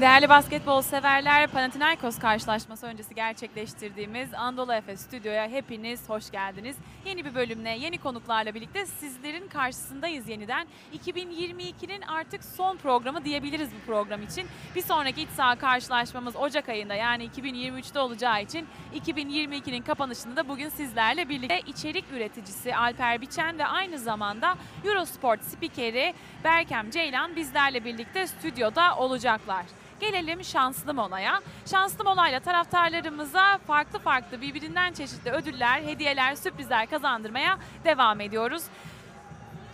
Değerli basketbol severler, Panathinaikos karşılaşması öncesi gerçekleştirdiğimiz Anadolu Efes Stüdyo'ya hepiniz hoş geldiniz. Yeni bir bölümle, yeni konuklarla birlikte sizlerin karşısındayız yeniden. 2022'nin artık son programı diyebiliriz bu program için. Bir sonraki iç saha karşılaşmamız Ocak ayında yani 2023'te olacağı için 2022'nin kapanışında da bugün sizlerle birlikte içerik üreticisi Alper Biçen ve aynı zamanda Eurosport spikeri Berkem Ceylan bizlerle birlikte stüdyoda olacaklar. Gelelim şanslı molaya. Şanslı molayla taraftarlarımıza farklı farklı birbirinden çeşitli ödüller, hediyeler, sürprizler kazandırmaya devam ediyoruz.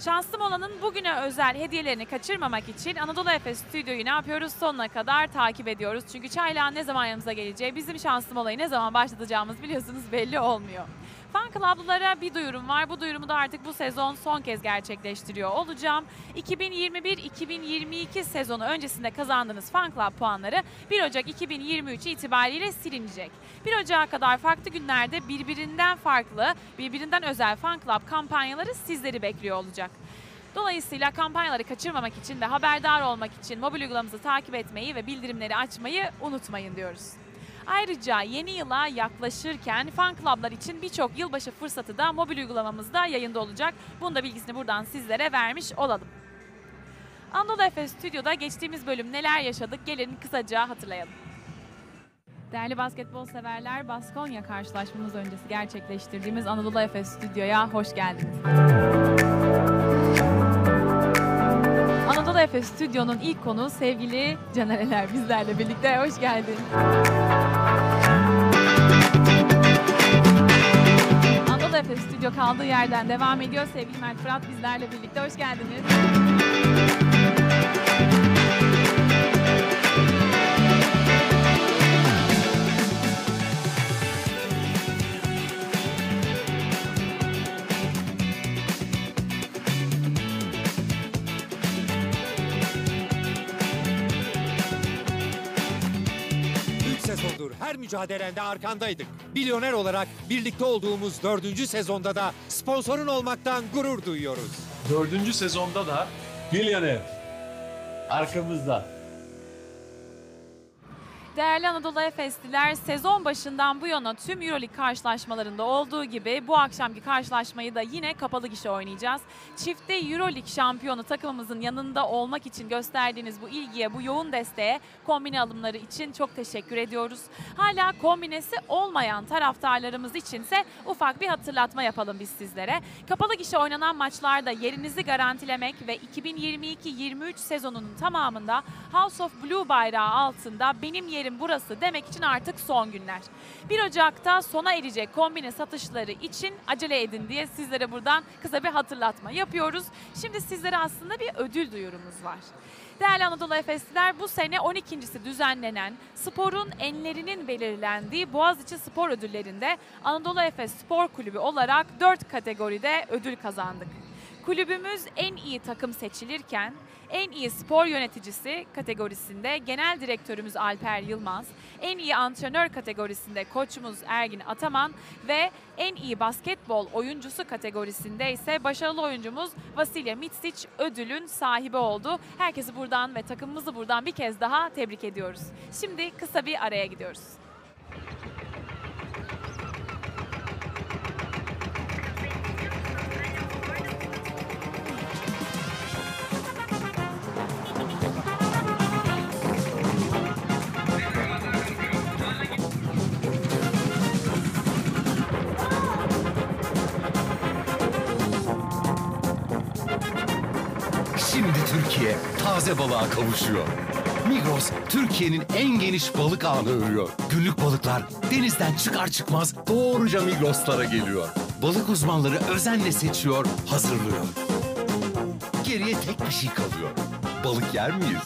Şanslı Mola'nın bugüne özel hediyelerini kaçırmamak için Anadolu Efes Stüdyo'yu ne yapıyoruz? Sonuna kadar takip ediyoruz. Çünkü çaylağın ne zaman yanımıza geleceği, bizim Şanslı Mola'yı ne zaman başlatacağımız biliyorsunuz belli olmuyor. Fan Club'lılara bir duyurum var. Bu duyurumu da artık bu sezon son kez gerçekleştiriyor olacağım. 2021-2022 sezonu öncesinde kazandığınız Fan Club puanları 1 Ocak 2023 itibariyle silinecek. 1 Ocak'a kadar farklı günlerde birbirinden farklı, birbirinden özel Fan Club kampanyaları sizleri bekliyor olacak. Dolayısıyla kampanyaları kaçırmamak için ve haberdar olmak için mobil uygulamamızı takip etmeyi ve bildirimleri açmayı unutmayın diyoruz. Ayrıca yeni yıla yaklaşırken fan club'lar için birçok yılbaşı fırsatı da mobil uygulamamızda yayında olacak. Bunun da bilgisini buradan sizlere vermiş olalım. Anadolu Efes Stüdyo'da geçtiğimiz bölüm neler yaşadık gelin kısaca hatırlayalım. Değerli basketbol severler, Baskonya karşılaşmamız öncesi gerçekleştirdiğimiz Anadolu Efes Stüdyo'ya hoş geldiniz. Anadolu Efes Stüdyo'nun ilk konuğu sevgili Canereler bizlerle birlikte. Hoş geldin. Efes Stüdyo kaldığı yerden devam ediyor. Sevgili Mert Fırat bizlerle birlikte. Hoş geldiniz. Mücadelende arkandaydık. Milyoner olarak birlikte olduğumuz dördüncü sezonda da sponsorun olmaktan gurur duyuyoruz. Dördüncü sezonda da Milyoner. Arkamızda. Değerli Anadolu Efesliler sezon başından bu yana tüm Euroleague karşılaşmalarında olduğu gibi bu akşamki karşılaşmayı da yine kapalı gişe oynayacağız. Çifte Euroleague şampiyonu takımımızın yanında olmak için gösterdiğiniz bu ilgiye, bu yoğun desteğe kombine alımları için çok teşekkür ediyoruz. Hala kombinesi olmayan taraftarlarımız içinse ufak bir hatırlatma yapalım biz sizlere. Kapalı gişe oynanan maçlarda yerinizi garantilemek ve 2022-23 sezonunun tamamında House of Blue bayrağı altında benim yerim burası demek için artık son günler. 1 Ocak'ta sona erecek kombine satışları için acele edin diye sizlere buradan kısa bir hatırlatma yapıyoruz. Şimdi sizlere aslında bir ödül duyurumuz var. Değerli Anadolu Efesliler bu sene 12.si düzenlenen sporun enlerinin belirlendiği Boğaziçi Spor Ödülleri'nde Anadolu Efes Spor Kulübü olarak 4 kategoride ödül kazandık. Kulübümüz en iyi takım seçilirken en iyi spor yöneticisi kategorisinde genel direktörümüz Alper Yılmaz, en iyi antrenör kategorisinde koçumuz Ergin Ataman ve en iyi basketbol oyuncusu kategorisinde ise başarılı oyuncumuz Vasilya Mitsic ödülün sahibi oldu. Herkesi buradan ve takımımızı buradan bir kez daha tebrik ediyoruz. Şimdi kısa bir araya gidiyoruz. Taze balığa kavuşuyor. Migros, Türkiye'nin en geniş balık ağını örüyor. Günlük balıklar denizden çıkar çıkmaz doğruca Migros'lara geliyor. Balık uzmanları özenle seçiyor, hazırlıyor. Geriye tek bir şey kalıyor. Balık yer miyiz?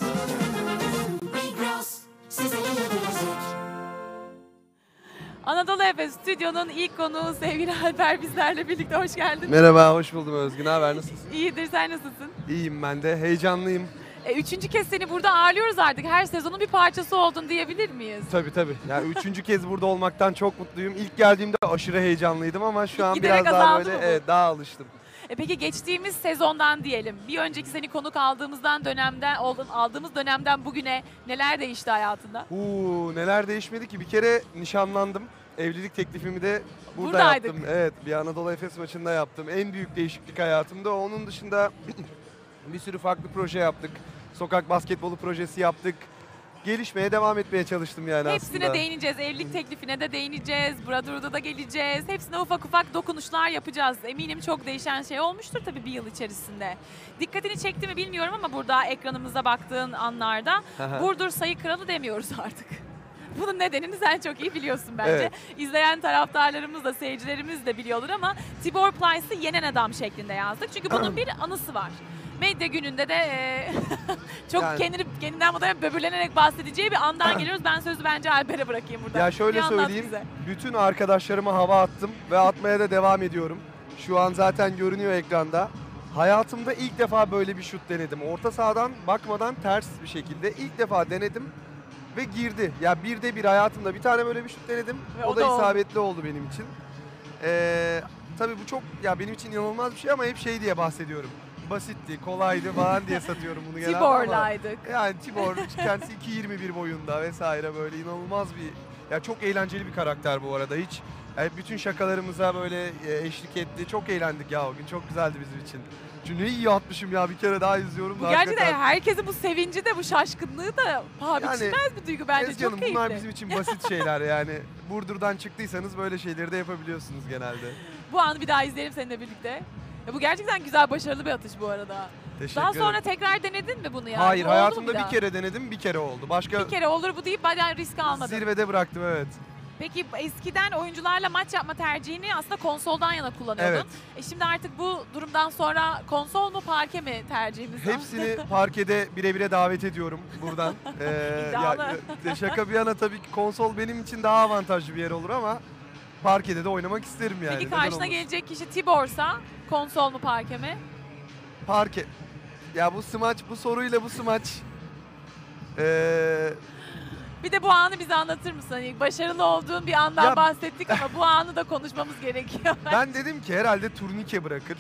Anadolu Efes Stüdyo'nun ilk konuğu sevgili Alper bizlerle birlikte hoş geldin. Merhaba, hoş buldum Özgün. Ne haber, nasılsın? İyidir sen nasılsın? İyiyim ben de, heyecanlıyım. E, üçüncü kez seni burada ağırlıyoruz artık. Her sezonun bir parçası oldun diyebilir miyiz? Tabii tabii. Yani üçüncü kez burada olmaktan çok mutluyum. İlk geldiğimde aşırı heyecanlıydım ama şu an Giderek biraz daha azaldı böyle mı bu? evet, daha alıştım. E peki geçtiğimiz sezondan diyelim. Bir önceki seni konuk aldığımızdan dönemden aldığın- aldığımız dönemden bugüne neler değişti hayatında? Uuu neler değişmedi ki. Bir kere nişanlandım. Evlilik teklifimi de burada Buradaydık. yaptım. Evet bir Anadolu Efes maçında yaptım. En büyük değişiklik hayatımda. Onun dışında bir sürü farklı proje yaptık. Sokak basketbolu projesi yaptık. Gelişmeye devam etmeye çalıştım yani Hepsine aslında. değineceğiz. Evlilik teklifine de değineceğiz. Brotherhood'a da geleceğiz. Hepsine ufak ufak dokunuşlar yapacağız. Eminim çok değişen şey olmuştur tabii bir yıl içerisinde. Dikkatini çekti mi bilmiyorum ama burada ekranımıza baktığın anlarda. Burdur sayı kralı demiyoruz artık. Bunun nedenini sen çok iyi biliyorsun bence. Evet. İzleyen taraftarlarımız da seyircilerimiz de biliyordur ama Tibor Plyce'ı yenen adam şeklinde yazdık. Çünkü bunun bir anısı var. Medya gününde de e, çok Yani- kendini kendinden muhtemelen böbürlenerek bahsedeceği bir andan geliyoruz. Ben sözü bence Alper'e bırakayım burada. Ya şöyle Bir anlat söyleyeyim. bize. Bütün arkadaşlarıma hava attım ve atmaya da devam ediyorum. Şu an zaten görünüyor ekranda. Hayatımda ilk defa böyle bir şut denedim. Orta sahadan bakmadan ters bir şekilde ilk defa denedim ve girdi. Ya bir de bir hayatımda bir tane böyle bir şut denedim. Ve o, o da, da oldu. isabetli oldu benim için. Ee, tabii bu çok ya benim için inanılmaz bir şey ama hep şey diye bahsediyorum. Basitti, kolaydı falan diye satıyorum bunu genelde ama- Tibor'laydık. yani Tibor kendisi 2.21 boyunda vesaire böyle inanılmaz bir ya çok eğlenceli bir karakter bu arada hiç yani bütün şakalarımıza böyle e, eşlik etti. Çok eğlendik ya o gün. Çok güzeldi bizim için. Çünkü ne iyi atmışım ya bir kere daha izliyorum. Bu da gerçekten hakikaten. herkesin bu sevinci de bu şaşkınlığı da paha Yani, biçilmez bir duygu bence. Ezgi Çok Hanım, keyifli. bunlar bizim için basit şeyler yani. Burdur'dan çıktıysanız böyle şeyleri de yapabiliyorsunuz genelde. Bu anı bir daha izleyelim seninle birlikte. Ya bu gerçekten güzel, başarılı bir atış bu arada. Teşekkür Daha sonra ederim. tekrar denedin mi bunu yani? Hayır Bu oldu mu hayatımda bir, daha? kere denedim bir kere oldu. Başka Bir kere olur bu deyip bayağı risk almadın. zirvede bıraktım evet. Peki eskiden oyuncularla maç yapma tercihini aslında konsoldan yana kullanıyordun. Evet. E şimdi artık bu durumdan sonra konsol mu parke mi tercihimiz? var? Hepsini parkede birebire davet ediyorum buradan. Ee, İddialı. ya, şaka bir yana tabii ki konsol benim için daha avantajlı bir yer olur ama parkede de oynamak isterim yani. Peki neden karşına olmasın? gelecek kişi Tibor'sa konsol mu parke mi? Parke. Ya bu smaç, bu soruyla bu smaç. Ee, Bir de bu anı bize anlatır mısın? Hani başarılı olduğun bir andan Ya- bahsettik ama bu anı da konuşmamız gerekiyor. ben dedim ki herhalde turnike bırakır.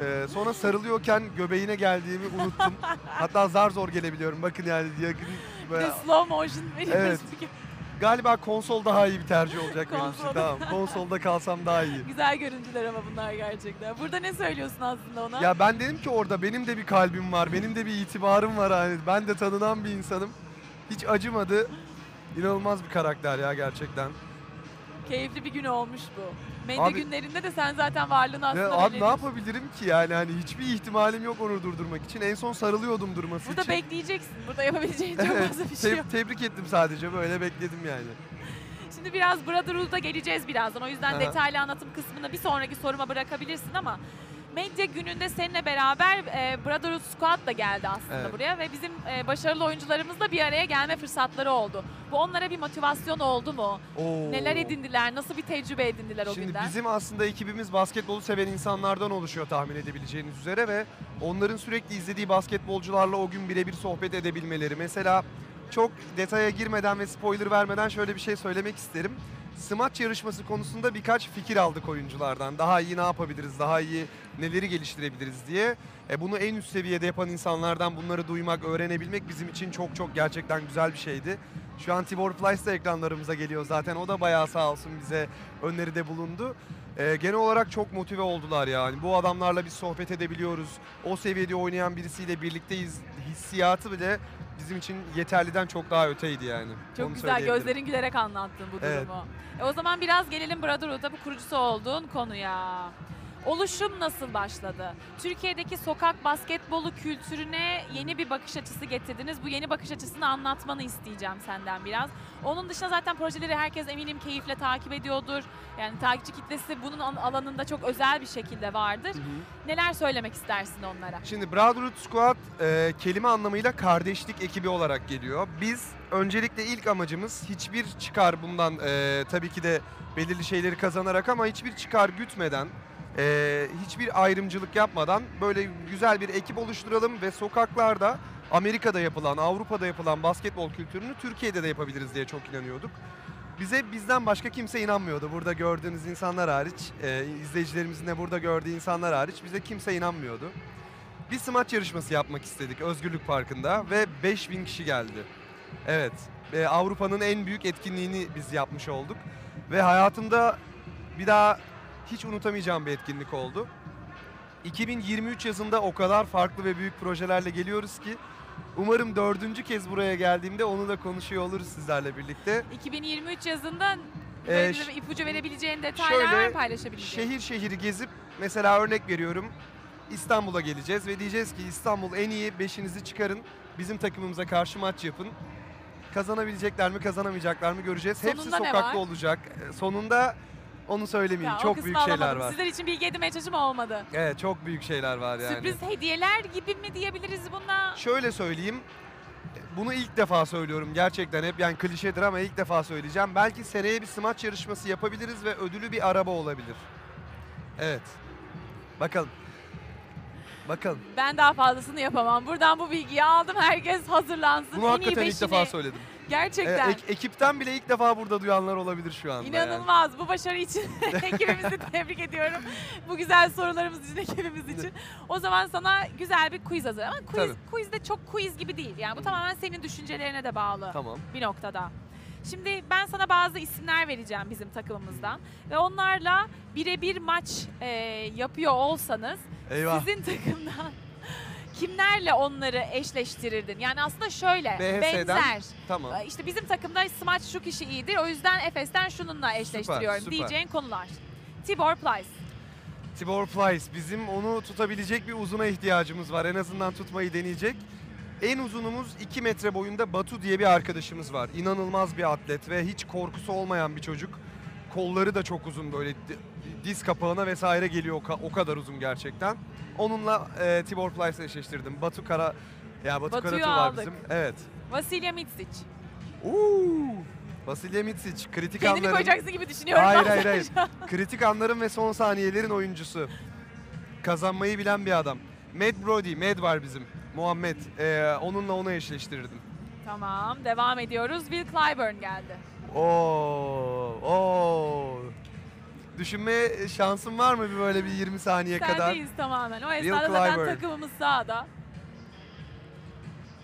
Ee, sonra sarılıyorken göbeğine geldiğimi unuttum. Hatta zar zor gelebiliyorum. Bakın yani yakın. Bir de slow motion. Evet. Galiba konsol daha iyi bir tercih olacak benim için. Konsol. Tamam. Konsolda kalsam daha iyi. Güzel görüntüler ama bunlar gerçekten. Burada ne söylüyorsun aslında ona? Ya ben dedim ki orada benim de bir kalbim var, benim de bir itibarım var hani. Ben de tanınan bir insanım. Hiç acımadı. İnanılmaz bir karakter ya gerçekten. Keyifli bir gün olmuş bu. Medya Abi- günlerinde de sen zaten varlığını aslında Ya abi ne belirledin. yapabilirim ki yani hani hiçbir ihtimalim yok onu durdurmak için. En son sarılıyordum durması Burada için. bekleyeceksin. Burada yapabileceğin çok Evet, fazla bir şey te- yok. tebrik ettim sadece böyle bekledim yani. Şimdi biraz Brotherhood'a geleceğiz birazdan. O yüzden Aha. detaylı anlatım kısmını bir sonraki soruma bırakabilirsin ama medya gününde seninle beraber e, Brotherhood Squad da geldi aslında Evet. buraya ve bizim e, başarılı oyuncularımızla bir araya gelme fırsatları oldu. Bu onlara bir motivasyon oldu mu? Oo. Neler edindiler? Nasıl bir tecrübe edindiler o Şimdi günden? bizim aslında ekibimiz basketbolu seven insanlardan oluşuyor tahmin edebileceğiniz üzere ve onların sürekli izlediği basketbolcularla o gün birebir sohbet edebilmeleri. Mesela çok detaya girmeden ve spoiler vermeden şöyle bir şey söylemek isterim. Smaç yarışması konusunda birkaç fikir aldık oyunculardan. Daha iyi ne yapabiliriz, daha iyi neleri geliştirebiliriz diye. E bunu en üst seviyede yapan insanlardan bunları duymak, öğrenebilmek bizim için çok çok gerçekten güzel bir şeydi. Şu an Tibor Plyce de ekranlarımıza geliyor zaten. O da bayağı sağ olsun bize öneride bulundu. Ee, genel olarak çok motive oldular yani. Bu adamlarla biz sohbet edebiliyoruz. O seviyede oynayan birisiyle birlikteyiz. Hissiyatı bile bizim için yeterliden çok daha öteydi yani. Çok Onu güzel gözlerin gülerek anlattın bu Evet. durumu. E o zaman biraz gelelim Brotherhood'a bu kurucusu olduğun konuya. Oluşum nasıl başladı? Türkiye'deki sokak basketbolu kültürüne yeni bir bakış açısı getirdiniz. Bu yeni bakış açısını anlatmanı isteyeceğim senden biraz. Onun dışında zaten projeleri herkes eminim keyifle takip ediyordur. Yani takipçi kitlesi bunun an- alanında çok özel bir şekilde vardır. Hı hı. Neler söylemek istersin onlara? Şimdi Brotherhood Squad e, kelime anlamıyla kardeşlik ekibi olarak geliyor. Biz öncelikle ilk amacımız hiçbir çıkar bundan e, tabii ki de belirli şeyleri kazanarak ama hiçbir çıkar gütmeden, e, hiçbir ayrımcılık yapmadan böyle güzel bir ekip oluşturalım ve sokaklarda Amerika'da yapılan, Avrupa'da yapılan basketbol kültürünü Türkiye'de de yapabiliriz diye çok inanıyorduk. bize bizden başka kimse inanmıyordu. Burada gördüğünüz insanlar hariç, e, izleyicilerimizin de burada gördüğü insanlar hariç bize kimse inanmıyordu. Bir smaç yarışması yapmak istedik Özgürlük Parkı'nda ve 5000 kişi geldi. Evet, e, Avrupa'nın en büyük etkinliğini biz yapmış olduk. Ve hayatımda bir daha hiç unutamayacağım bir etkinlik oldu. 2023 yazında o kadar farklı ve büyük projelerle geliyoruz ki umarım dördüncü kez buraya geldiğimde onu da konuşuyor oluruz sizlerle birlikte. 2023 yazında Ee, ipucu verebileceğin detaylar şöyle, paylaşabileceğin? Şehir şehir gezip mesela örnek veriyorum İstanbul'a geleceğiz ve diyeceğiz ki İstanbul en iyi beşinizi çıkarın. Bizim takımımıza karşı maç yapın. Kazanabilecekler mi kazanamayacaklar mı göreceğiz. Hepsi Sonunda ne sokakta olacak. Sonunda onu söylemeyeyim. Ya, o çok kısmı büyük şeyler alamadım. var. Sizler için bilgi edinmeye çalışım olmadı. Evet çok büyük şeyler var yani. Sürpriz hediyeler gibi mi diyebiliriz buna? Şöyle söyleyeyim. Bunu ilk defa söylüyorum gerçekten hep yani klişedir ama ilk defa söyleyeceğim. Belki seneye bir smaç yarışması yapabiliriz ve ödülü bir araba olabilir. Evet. Bakalım. Bakalım. Ben daha fazlasını yapamam. Buradan bu bilgiyi aldım. Herkes hazırlansın. Bunu En iyi hakikaten ilk beşini. defa söyledim. Gerçekten. Ek- ekipten bile ilk defa burada duyanlar olabilir şu anda. yani. İnanılmaz. Bu başarı için ekibimizi tebrik ediyorum. Bu güzel sorularımız için ekibimiz için. O zaman sana güzel bir quiz hazır. Ama quiz, Tabii. quiz de çok quiz gibi değil. Yani bu tamamen senin düşüncelerine de bağlı Tamam. bir noktada. Şimdi ben sana bazı isimler vereceğim bizim takımımızdan. Ve onlarla birebir maç e, yapıyor olsanız Eyvah. sizin takımdan kimlerle onları eşleştirirdin? Yani aslında şöyle BHS'den benzer. Tamam. İşte bizim takımda smaç şu kişi iyidir. O yüzden Efes'ten şununla eşleştiriyorum süper. diyeceğin konular. Tibor Plyce. Tibor Plyce. Bizim onu tutabilecek bir uzuna ihtiyacımız var. En azından tutmayı deneyecek. En uzunumuz 2 metre boyunda Batu diye bir arkadaşımız var. İnanılmaz bir atlet ve hiç korkusu olmayan bir çocuk. Kolları da çok uzun böyle di- diz kapağına vesaire geliyor o ka- o kadar uzun gerçekten. Onunla e, Tibor Plyce'ı eşleştirdim. Batu Kara ya Batu Batu'yu Karatu var aldık. bizim. Evet. Vasilya Mitsic. Uuu. Vasilya Mitsic kritik Kendini anların. koyacaksın gibi düşünüyorum. Hayır hayır hayır. Kritik anların ve son saniyelerin oyuncusu. Kazanmayı bilen bir adam. Mad Brody, Mad var bizim. Muhammed. Ee, onunla onu eşleştirirdim. tamam devam ediyoruz. Will Clyburn geldi. Oo, oo. Düşünme şansın var mı bir böyle bir 20 saniye kadar? Sendeyiz tamamen. O esnada zaten Clyburn. takımımız sağda.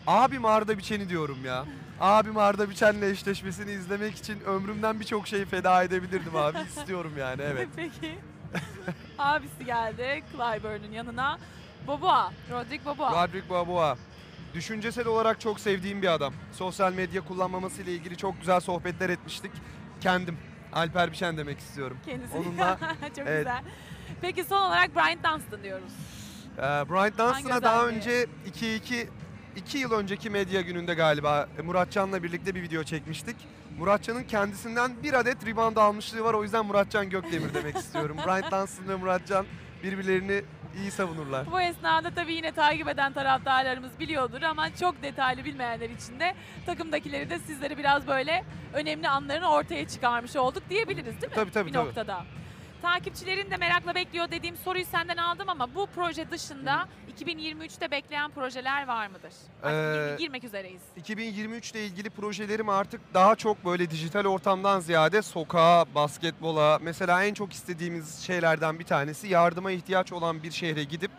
Abim Arda Biçen'i diyorum ya. Abim Arda Biçen'le eşleşmesini izlemek için ömrümden birçok şeyi feda edebilirdim abi. İstiyorum yani evet. Peki. Abisi geldi Clyburn'un yanına. Boboa. Rodrik Boboa. Rodrik Boboa. Düşüncesel olarak çok sevdiğim bir adam. Sosyal medya kullanmaması ile ilgili çok güzel sohbetler etmiştik. Kendim. Alper Biçen demek istiyorum. Kendisi. Onunla Çok evet. güzel. Peki son olarak Brian Dunstan diyoruz. Ee, Bryant Dunstan'a daha önce 2-2 2 yıl önceki medya gününde galiba e, Muratcan'la birlikte bir video çekmiştik. Muratcan'ın kendisinden bir adet rebound almışlığı var. O yüzden Muratcan Gökdemir demek istiyorum. Bryant Dunstan ve Muratcan birbirlerini iyi savunurlar. Bu esnada tabii yine takip eden taraftarlarımız biliyordur ama çok detaylı bilmeyenler için de takımdakileri de sizlere biraz böyle önemli anlarını ortaya çıkarmış olduk diyebiliriz değil mi? Tabii, tabii, Bir tabii. noktada. Takipçilerin de merakla bekliyor dediğim soruyu senden aldım ama bu proje dışında 2023'te bekleyen projeler var mıdır? Artık Ee, gir- girmek üzereyiz. 2023 ile ilgili projelerim artık daha çok böyle dijital ortamdan ziyade sokağa, basketbola, mesela en çok istediğimiz şeylerden bir tanesi yardıma ihtiyaç olan bir şehre gidip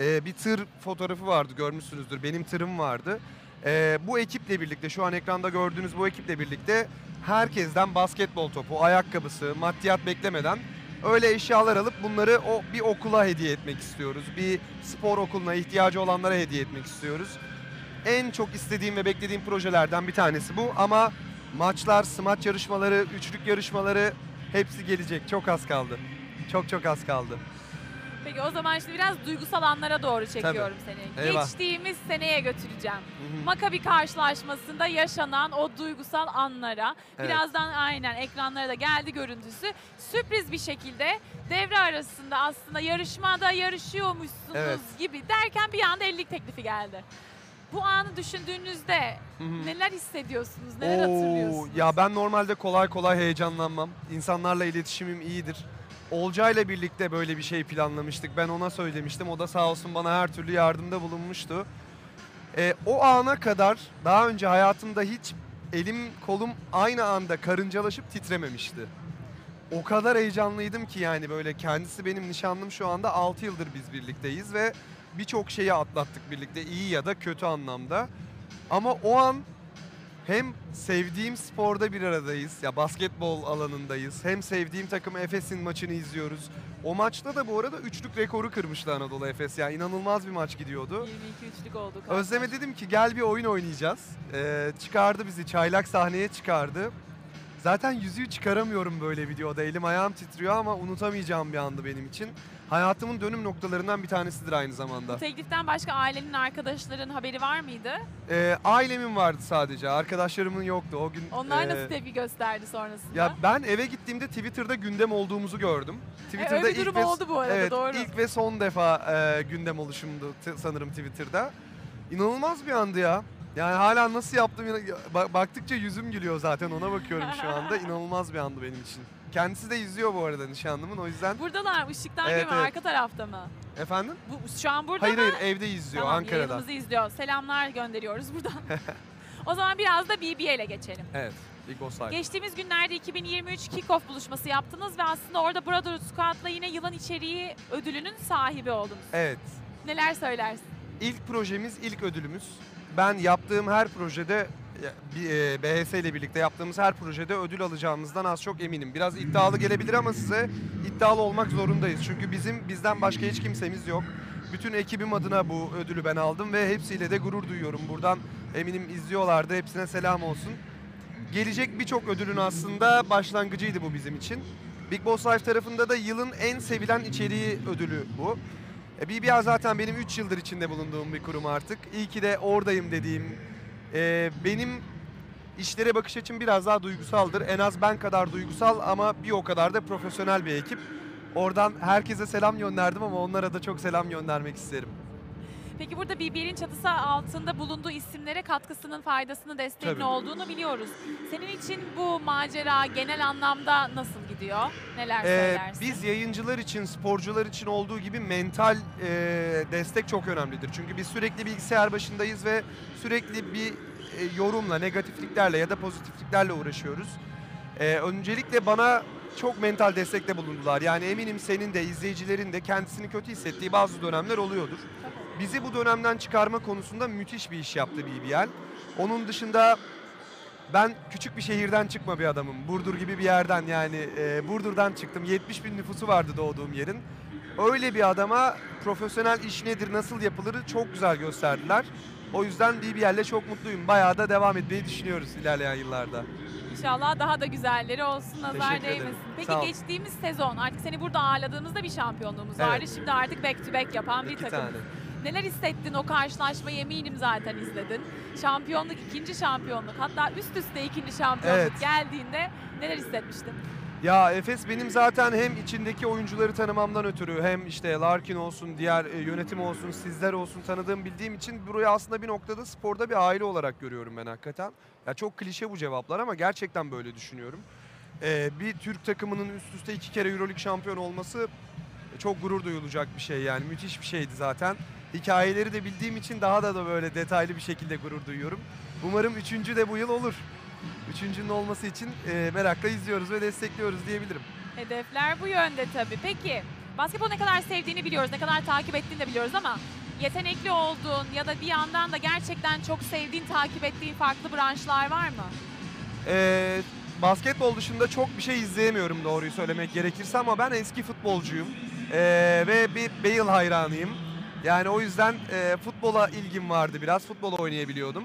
e, bir tır fotoğrafı vardı görmüşsünüzdür. Benim tırım vardı. E, bu ekiple birlikte şu an ekranda gördüğünüz bu ekiple birlikte herkesten basketbol topu, ayakkabısı, maddiyat beklemeden öyle eşyalar alıp bunları o bir okula hediye etmek istiyoruz. Bir spor okuluna ihtiyacı olanlara hediye etmek istiyoruz en çok istediğim ve beklediğim projelerden bir tanesi bu ama maçlar, smaç yarışmaları, üçlük yarışmaları hepsi gelecek. Çok az kaldı. Çok çok az kaldı. Peki o zaman şimdi biraz duygusal anlara doğru çekiyorum seni. Eyvah. Geçtiğimiz seneye götüreceğim. Makabi karşılaşmasında yaşanan o duygusal anlara Evet. birazdan aynen ekranlara da geldi görüntüsü. Sürpriz bir şekilde devre arasında aslında yarışmada yarışıyormuşsunuz Evet. gibi derken bir anda evlilik teklifi geldi. Bu anı düşündüğünüzde neler hissediyorsunuz, neler Oo, hatırlıyorsunuz? Ya ben normalde kolay kolay heyecanlanmam. İnsanlarla iletişimim iyidir. Olcay'la birlikte böyle bir şey planlamıştık. Ben ona söylemiştim. O da sağ olsun bana her türlü yardımda bulunmuştu. Ee, o ana kadar daha önce hayatımda hiç elim kolum aynı anda karıncalaşıp titrememişti. O kadar heyecanlıydım ki yani böyle kendisi benim nişanlım şu anda 6 yıldır biz birlikteyiz ve birçok şeyi atlattık birlikte iyi ya da kötü anlamda. Ama o an hem sevdiğim sporda bir aradayız ya basketbol alanındayız hem sevdiğim takım Efes'in maçını izliyoruz. O maçta da bu arada üçlük rekoru kırmıştı Anadolu Efes yani inanılmaz bir maç gidiyordu. 22-3'lük oldu. Özlem'e dedim ki gel bir oyun oynayacağız. Ee, çıkardı bizi çaylak sahneye çıkardı. Zaten yüzüğü çıkaramıyorum böyle videoda. Elim ayağım titriyor ama unutamayacağım bir andı benim için. Hayatımın dönüm noktalarından bir tanesidir aynı zamanda. Tekliften başka ailenin, arkadaşların haberi var mıydı? Ee, ailemin vardı sadece. Arkadaşlarımın yoktu. O gün Onlar ee, nasıl tepki gösterdi sonrasında? Ya ben eve gittiğimde Twitter'da gündem olduğumuzu gördüm. Twitter'da öyle bir durum ve, oldu bu arada, evet, doğru. ilk ve son defa e, gündem oluşumdu sanırım Twitter'da. İnanılmaz bir andı ya. Yani hala nasıl yaptım baktıkça yüzüm gülüyor zaten ona bakıyorum şu anda. İnanılmaz bir andı benim için. Kendisi de izliyor bu arada nişanlımın o yüzden. Buradalar ışıktan Evet, görüyorum evet. arka tarafta mı? Efendim? Bu, şu an burada Hayır mı? hayır evde izliyor tamam, Ankara'da. yayınımızı izliyor. Selamlar gönderiyoruz buradan. o zaman biraz da BBL'e geçelim. Evet. Big Boss Live. Geçtiğimiz günlerde 2023 Kickoff buluşması yaptınız ve aslında orada Brotherhood Squad'la yine yılan içeriği ödülünün sahibi oldunuz. Evet. Neler söylersin? İlk projemiz, ilk ödülümüz. Ben yaptığım her projede BHS ile birlikte yaptığımız her projede ödül alacağımızdan az çok eminim. Biraz iddialı gelebilir ama size iddialı olmak zorundayız. Çünkü bizim bizden başka hiç kimsemiz yok. Bütün ekibim adına bu ödülü ben aldım ve hepsiyle de gurur duyuyorum. Buradan eminim izliyorlardı. Hepsine selam olsun. Gelecek birçok ödülün aslında başlangıcıydı bu bizim için. Big Boss Life tarafında da yılın en sevilen içeriği ödülü bu. E, zaten benim 3 yıldır içinde bulunduğum bir kurum artık. İyi ki de oradayım dediğim. E, benim işlere bakış açım biraz daha duygusaldır. En az ben kadar duygusal ama bir o kadar da profesyonel bir ekip. Oradan herkese selam gönderdim ama onlara da çok selam göndermek isterim. Peki burada BBL'in çatısı altında bulunduğu isimlere katkısının, faydasının, desteğinin Tabii. olduğunu biliyoruz. Senin için bu macera genel anlamda nasıl gidiyor? Neler Ee, söylersin? biz yayıncılar için, sporcular için olduğu gibi mental e, destek çok önemlidir. Çünkü biz sürekli bilgisayar başındayız ve sürekli bir e, yorumla, negatifliklerle ya da pozitifliklerle uğraşıyoruz. Ee, öncelikle bana çok mental destekte bulundular. Yani eminim senin de, izleyicilerin de kendisini kötü hissettiği bazı dönemler oluyordur. Bizi bu dönemden çıkarma konusunda müthiş bir iş yaptı BBL. Onun dışında ben küçük bir şehirden çıkma bir adamım. Burdur gibi bir yerden yani e, Burdur'dan çıktım. 70 bin nüfusu vardı doğduğum yerin. Öyle bir adama profesyonel iş nedir, nasıl yapılır çok güzel gösterdiler. O yüzden BBL'le çok mutluyum. Bayağı da devam etmeyi düşünüyoruz ilerleyen yıllarda. İnşallah daha da güzelleri olsun, nazar Teşekkür ederim. değmesin. Peki Sağ ol. geçtiğimiz sezon artık seni burada ağırladığımızda bir şampiyonluğumuz Evet. vardı. Şimdi artık back to back yapan bir İki takım. tane. Neler hissettin o karşılaşmayı eminim zaten izledin. Şampiyonluk, ikinci şampiyonluk hatta üst üste ikinci şampiyonluk Evet. geldiğinde neler hissetmiştin? Ya Efes benim zaten hem içindeki oyuncuları tanımamdan ötürü hem işte Larkin olsun, diğer e, yönetim olsun, sizler olsun tanıdığım bildiğim için burayı aslında bir noktada sporda bir aile olarak görüyorum ben hakikaten. Ya çok klişe bu cevaplar ama gerçekten böyle düşünüyorum. Ee, bir Türk takımının üst üste iki kere Euroleague şampiyon olması çok gurur duyulacak bir şey yani müthiş bir şeydi zaten. Hikayeleri de bildiğim için daha da da böyle detaylı bir şekilde gurur duyuyorum. Umarım üçüncü de bu yıl olur. Üçüncünün olması için e, merakla izliyoruz ve destekliyoruz diyebilirim. Hedefler bu yönde tabii. Peki basketbolu ne kadar sevdiğini biliyoruz, ne kadar takip ettiğini de biliyoruz ama yetenekli olduğun ya da bir yandan da gerçekten çok sevdiğin, takip ettiğin farklı branşlar var mı? Ee, basketbol dışında çok bir şey izleyemiyorum doğruyu söylemek gerekirse ama ben eski futbolcuyum Ee, ve bir Bale hayranıyım. Yani o yüzden e, futbola ilgim vardı biraz, futbol oynayabiliyordum.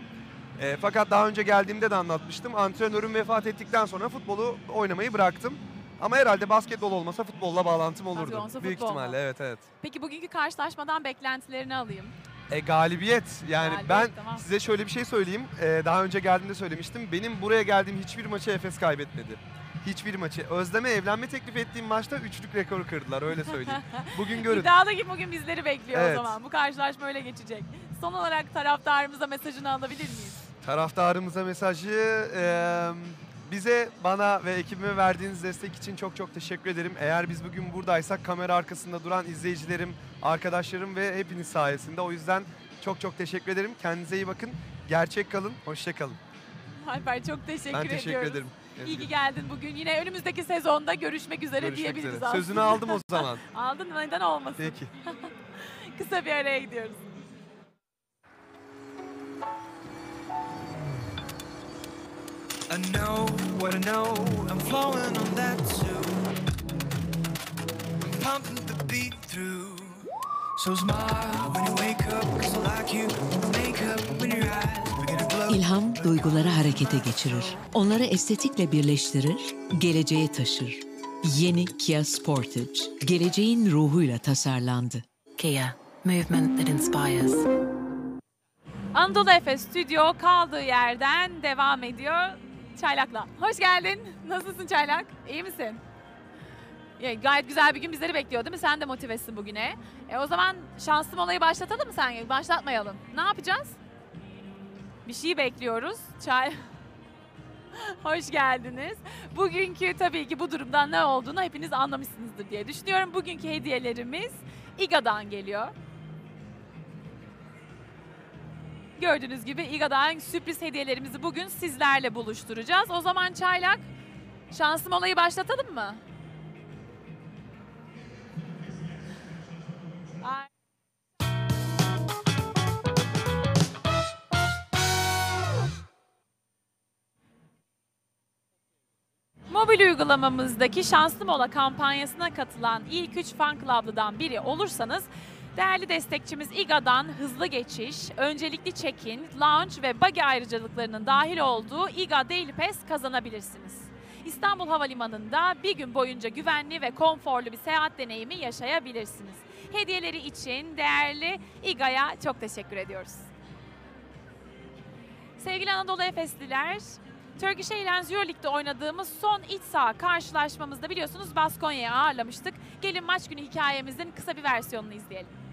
E, fakat daha önce geldiğimde de anlatmıştım. Antrenörüm vefat ettikten sonra futbolu oynamayı bıraktım. Ama herhalde basketbol olmasa futbolla bağlantım olurdu. olsa Büyük futbol mu? ihtimalle evet evet. Peki bugünkü karşılaşmadan beklentilerini alayım. E, galibiyet. Yani Galibiyet, ben tamam. size şöyle bir şey söyleyeyim. E, daha önce geldiğimde söylemiştim. Benim buraya geldiğim hiçbir maçı Efes kaybetmedi. Hiçbir maçı. Özlem'e evlenme teklif ettiğim maçta üçlük rekoru kırdılar öyle söyleyeyim. Bugün görün. İddialı gibi bugün bizleri bekliyor Evet. o zaman. Bu karşılaşma öyle geçecek. Son olarak taraftarımıza mesajını alabilir miyiz? Taraftarımıza mesajı e, bize, bana ve ekibime verdiğiniz destek için çok çok teşekkür ederim. Eğer biz bugün buradaysak kamera arkasında duran izleyicilerim, arkadaşlarım ve hepiniz sayesinde. O yüzden çok çok teşekkür ederim. Kendinize iyi bakın. Gerçek kalın. Hoşça kalın. Alper çok teşekkür Ben teşekkür ediyoruz. ederim. İyi ki geldin bugün. Yine önümüzdeki sezonda görüşmek üzere Görüşmek diyebiliriz üzere. aslında. Sözünü aldım o zaman. Aldın mı? Neden olmasın? Peki. Kısa bir araya gidiyoruz. I know what I know, I'm flowing on that too. I'm pumping the beat through. So smile when you wake up, cause I like you. Makeup when your eyes begin to glow. İlham duyguları harekete geçirir. Onları estetikle birleştirir, geleceğe taşır. Yeni Kia Sportage, geleceğin ruhuyla tasarlandı. Kia, movement that inspires. Anadolu Efes Stüdyo kaldığı yerden devam ediyor. Çaylak'la. Hoş geldin. Nasılsın Çaylak? İyi misin? Ya, gayet güzel bir gün bizleri bekliyor değil mi? Sen de motivesin bugüne. E, o zaman şanslı olayı başlatalım mı sen? Başlatmayalım. Ne yapacağız? Bir şey bekliyoruz. Çay... Hoş geldiniz. Bugünkü tabii ki bu durumdan ne olduğunu hepiniz anlamışsınızdır diye düşünüyorum. Bugünkü hediyelerimiz İGA'dan geliyor. Gördüğünüz gibi İGA'dan sürpriz hediyelerimizi bugün sizlerle buluşturacağız. O zaman Çaylak, şansım olayı başlatalım mı? Mobil uygulamamızdaki Şanslı Mola kampanyasına katılan ilk 3 fan club'lıdan biri olursanız değerli destekçimiz İGA'dan hızlı geçiş, öncelikli check-in, lounge ve buggy ayrıcalıklarının dahil olduğu İGA Daily Pass kazanabilirsiniz. İstanbul Havalimanı'nda bir gün boyunca güvenli ve konforlu bir seyahat deneyimi yaşayabilirsiniz. Hediyeleri için değerli İGA'ya çok teşekkür ediyoruz. Sevgili Anadolu Efesliler, Turkish Airlines Euroleague'de oynadığımız son iç saha karşılaşmamızda biliyorsunuz Baskonya'yı ağırlamıştık. Gelin maç günü hikayemizin kısa bir versiyonunu izleyelim.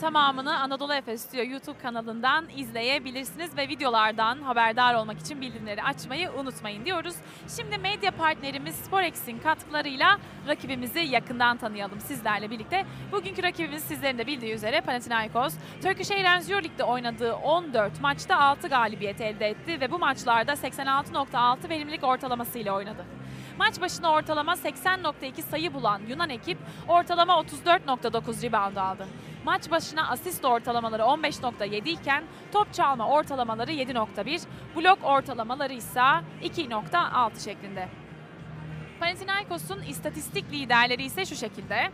Tamamını Anadolu Efes Stüdyo YouTube kanalından izleyebilirsiniz ve videolardan haberdar olmak için bildirimleri açmayı unutmayın diyoruz. Şimdi medya partnerimiz Sporex'in katkılarıyla rakibimizi yakından tanıyalım sizlerle birlikte. Bugünkü rakibimiz sizlerin de bildiği üzere Panathinaikos. Turkish Airlines Euroleague'de oynadığı 14 maçta 6 galibiyet elde etti ve bu maçlarda 86.6 verimlilik ortalamasıyla oynadı. Maç başına ortalama 80.2 sayı bulan Yunan ekip ortalama 34.9 rebound aldı. Maç başına asist ortalamaları 15.7 iken top çalma ortalamaları 7.1, blok ortalamaları ise 2.6 şeklinde. Panathinaikos'un istatistik liderleri ise şu şekilde.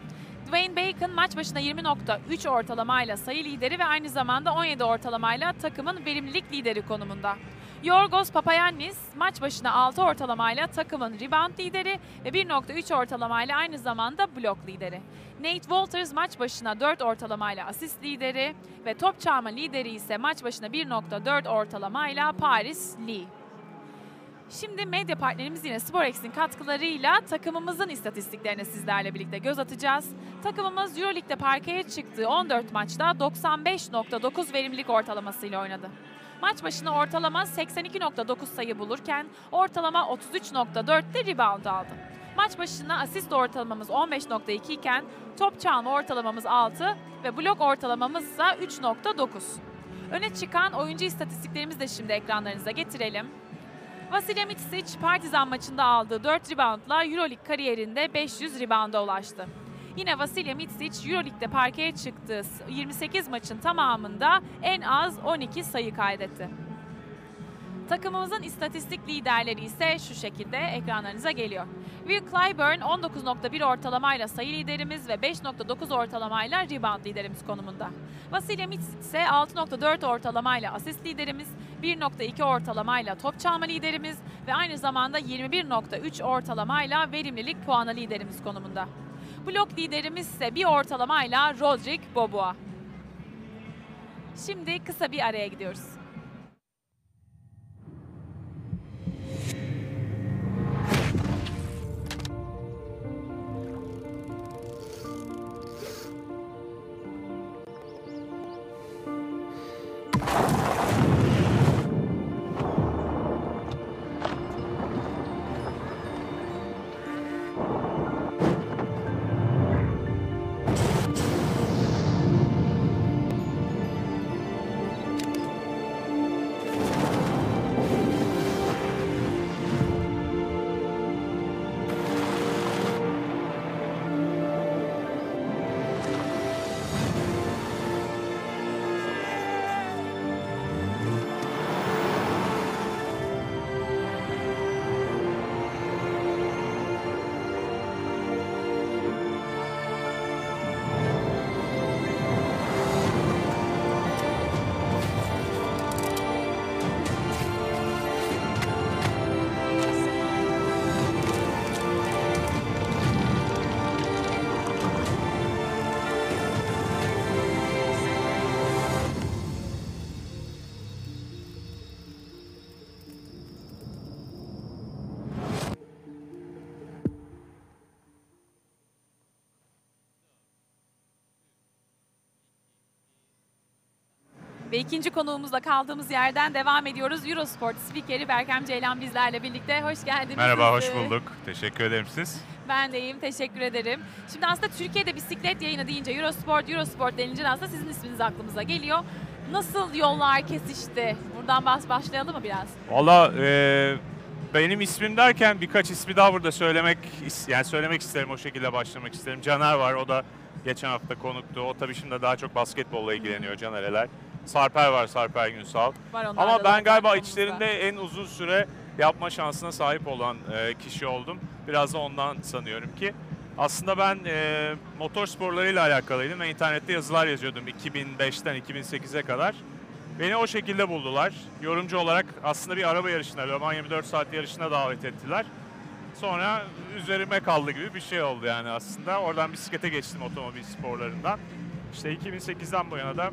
Dwayne Bacon maç başına 20.3 ortalamayla sayı lideri ve aynı zamanda 17 ortalamayla takımın verimlilik lideri konumunda. Yorgos Papayannis maç başına 6 ortalamayla takımın rebound lideri ve 1.3 ortalamayla aynı zamanda blok lideri. Nate Walters maç başına 4 ortalamayla asist lideri ve top çalma lideri ise maç başına 1.4 ortalamayla Paris Lee. Şimdi medya partnerimiz yine Sporex'in katkılarıyla takımımızın istatistiklerine sizlerle birlikte göz atacağız. Takımımız Euroleague'de parkeye çıktığı 14 maçta 95.9 verimlilik ortalamasıyla oynadı. Maç başına ortalama 82.9 sayı bulurken ortalama 33.4'te rebound aldı. Maç başına asist ortalamamız 15.2 iken top çalma ortalamamız 6 ve blok ortalamamız ise 3.9. Öne çıkan oyuncu istatistiklerimizi de şimdi ekranlarınıza getirelim. Vasilya Mitsic Partizan maçında aldığı 4 reboundla Euroleague kariyerinde 500 rebounda ulaştı. Yine Vasilya Mitsic Euroleague'de parkeye çıktığı 28 maçın tamamında en az 12 sayı kaydetti. Takımımızın istatistik liderleri ise şu şekilde ekranlarınıza geliyor. Will Clyburn 19.1 ortalamayla sayı liderimiz ve 5.9 ortalamayla rebound liderimiz konumunda. Vasilya Mitsic ise 6.4 ortalamayla asist liderimiz, 1.2 ortalamayla top çalma liderimiz ve aynı zamanda 21.3 ortalamayla verimlilik puanı liderimiz konumunda. Blok liderimiz ise bir ortalamayla Rodrik Boboa. Şimdi kısa bir araya gidiyoruz. Ve ikinci konuğumuzla kaldığımız yerden devam ediyoruz. Eurosport spikeri Berkem Ceylan bizlerle birlikte. Hoş geldiniz. Merhaba, hoş bulduk. Teşekkür ederim siz. Ben de iyiyim, teşekkür ederim. Şimdi aslında Türkiye'de bisiklet yayını deyince Eurosport, Eurosport denince de aslında sizin isminiz aklımıza geliyor. Nasıl yollar kesişti? Buradan bas başlayalım mı biraz? Valla e, benim ismim derken birkaç ismi daha burada söylemek yani söylemek isterim o şekilde başlamak isterim. Caner var o da geçen hafta konuktu. O tabii şimdi daha çok basketbolla ilgileniyor Canereler. Sarper var Sarper Günsal. Var onlarda Ama da ben galiba içlerinde en uzun süre yapma şansına sahip olan e, kişi oldum. Biraz da ondan sanıyorum ki. Aslında ben e, motor sporlarıyla alakalıydım ve internette yazılar yazıyordum 2005'ten 2008'e kadar. Beni o şekilde buldular. Yorumcu olarak aslında bir araba yarışına, Le Mans 24 saat yarışına davet ettiler. Sonra üzerime kaldı gibi bir şey oldu yani aslında. Oradan bisiklete geçtim otomobil sporlarından. İşte 2008'den bu yana da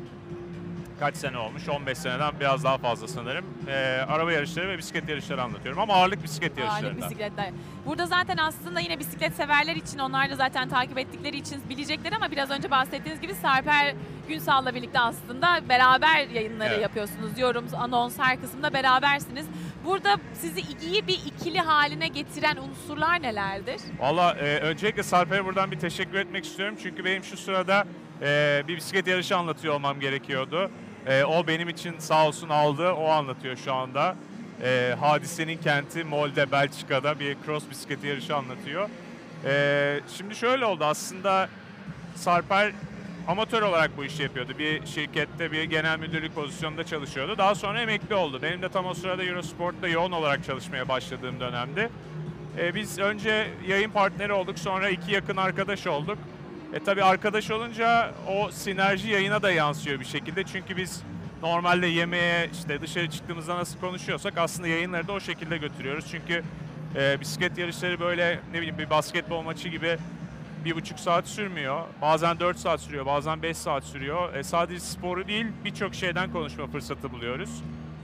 kaç sene olmuş? 15 seneden biraz daha fazla sanırım. Ee, araba yarışları ve bisiklet yarışları anlatıyorum ama ağırlık bisiklet Ağırlık yarışlarından. bisikletler. Burada zaten aslında yine bisiklet severler için, onlar da zaten takip ettikleri için bilecekler ama biraz önce bahsettiğiniz gibi Sarper Günsal'la birlikte aslında beraber yayınları Evet. yapıyorsunuz. Yorum, anons her kısımda berabersiniz. Burada sizi iyi bir ikili haline getiren unsurlar nelerdir? Valla e, öncelikle Sarper'e buradan bir teşekkür etmek istiyorum. Çünkü benim şu sırada e, bir bisiklet yarışı anlatıyor olmam gerekiyordu. E, o benim için sağ olsun aldı. O anlatıyor şu anda. E, Hadise'nin kenti Molde, Belçika'da bir cross bisiklet yarışı anlatıyor. E, şimdi şöyle oldu aslında Sarper amatör olarak bu işi yapıyordu. Bir şirkette bir genel müdürlük pozisyonunda çalışıyordu. Daha sonra emekli oldu. Benim de tam o sırada Eurosport'ta yoğun olarak çalışmaya başladığım dönemde. E, biz önce yayın partneri olduk, sonra iki yakın arkadaş olduk. E tabii arkadaş olunca o sinerji yayına da yansıyor bir şekilde. Çünkü biz normalde yemeğe işte dışarı çıktığımızda nasıl konuşuyorsak aslında yayınları da o şekilde götürüyoruz. Çünkü e, bisiklet yarışları böyle ne bileyim bir basketbol maçı gibi bir buçuk saat sürmüyor. Bazen 4 saat sürüyor, bazen 5 saat sürüyor. E, sadece sporu değil birçok şeyden konuşma fırsatı buluyoruz.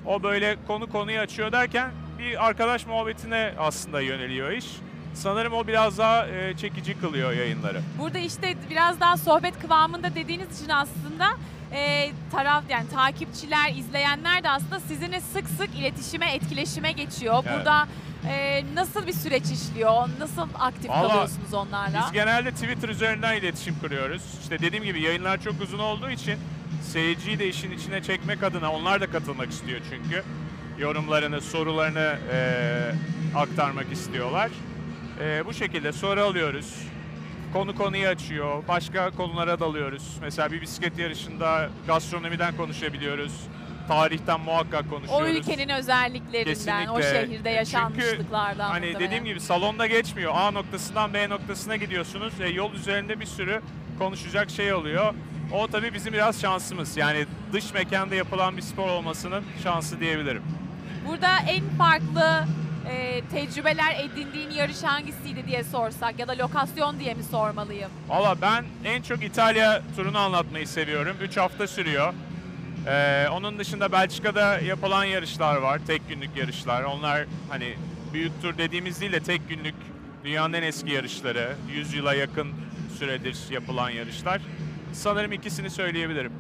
O böyle konu konuyu açıyor derken bir arkadaş muhabbetine aslında yöneliyor iş. Sanırım o biraz daha e, çekici kılıyor yayınları. Burada işte biraz daha sohbet kıvamında dediğiniz için aslında e, taraf yani takipçiler, izleyenler de aslında sizinle sık sık iletişime, etkileşime geçiyor. Evet. Burada e, nasıl bir süreç işliyor? Nasıl aktif Vallahi kalıyorsunuz onlarla? Biz genelde Twitter üzerinden iletişim kuruyoruz. İşte dediğim gibi yayınlar çok uzun olduğu için seyirciyi de işin içine çekmek adına onlar da katılmak istiyor çünkü. Yorumlarını, sorularını eee, aktarmak istiyorlar. Eee, bu şekilde soru alıyoruz. Konu konuyu açıyor. Başka konulara dalıyoruz. Mesela bir bisiklet yarışında gastronomiden konuşabiliyoruz. tarihten muhakkak konuşuyoruz. O ülkenin özelliklerinden, o Kesinlikle. şehirde Çünkü yaşanmışlıklardan Hani muhtemelen. dediğim gibi salonda geçmiyor. A noktasından B noktasına gidiyorsunuz. E, yol üzerinde bir sürü konuşacak şey oluyor. O tabii bizim biraz şansımız. Yani dış mekanda yapılan bir spor olmasının şansı diyebilirim. Burada en farklı e, tecrübeler edindiğin yarış hangisiydi diye sorsak ya da lokasyon diye mi sormalıyım? Valla ben en çok İtalya turunu anlatmayı seviyorum. 3 hafta sürüyor. Ee, onun dışında Belçika'da yapılan yarışlar var. Tek günlük yarışlar. Onlar hani büyük tur dediğimiz değil de tek günlük dünyanın en eski yarışları. 100 yıla yakın süredir yapılan yarışlar. Sanırım ikisini söyleyebilirim.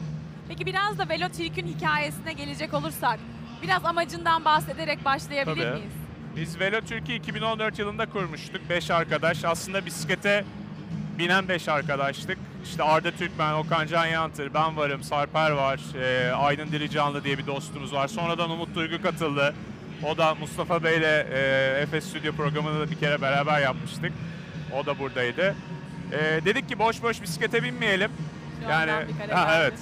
Peki biraz da Velo Türk'ün hikayesine gelecek olursak biraz amacından bahsederek başlayabilir Tabii. miyiz? Biz Velo Türkiye 2014 yılında kurmuştuk. 5 arkadaş. Aslında bisiklete binen 5 arkadaştık. İşte Arda Türkmen, Okan Can Yantır, ben varım, Sarper var, e, Aydın Diricanlı diye bir dostumuz var. Sonradan Umut Duygu katıldı. O da Mustafa Bey'le e, Efes Stüdyo programını da bir kere beraber yapmıştık. O da buradaydı. E, dedik ki boş boş bisiklete binmeyelim. Şu yani ha, evet.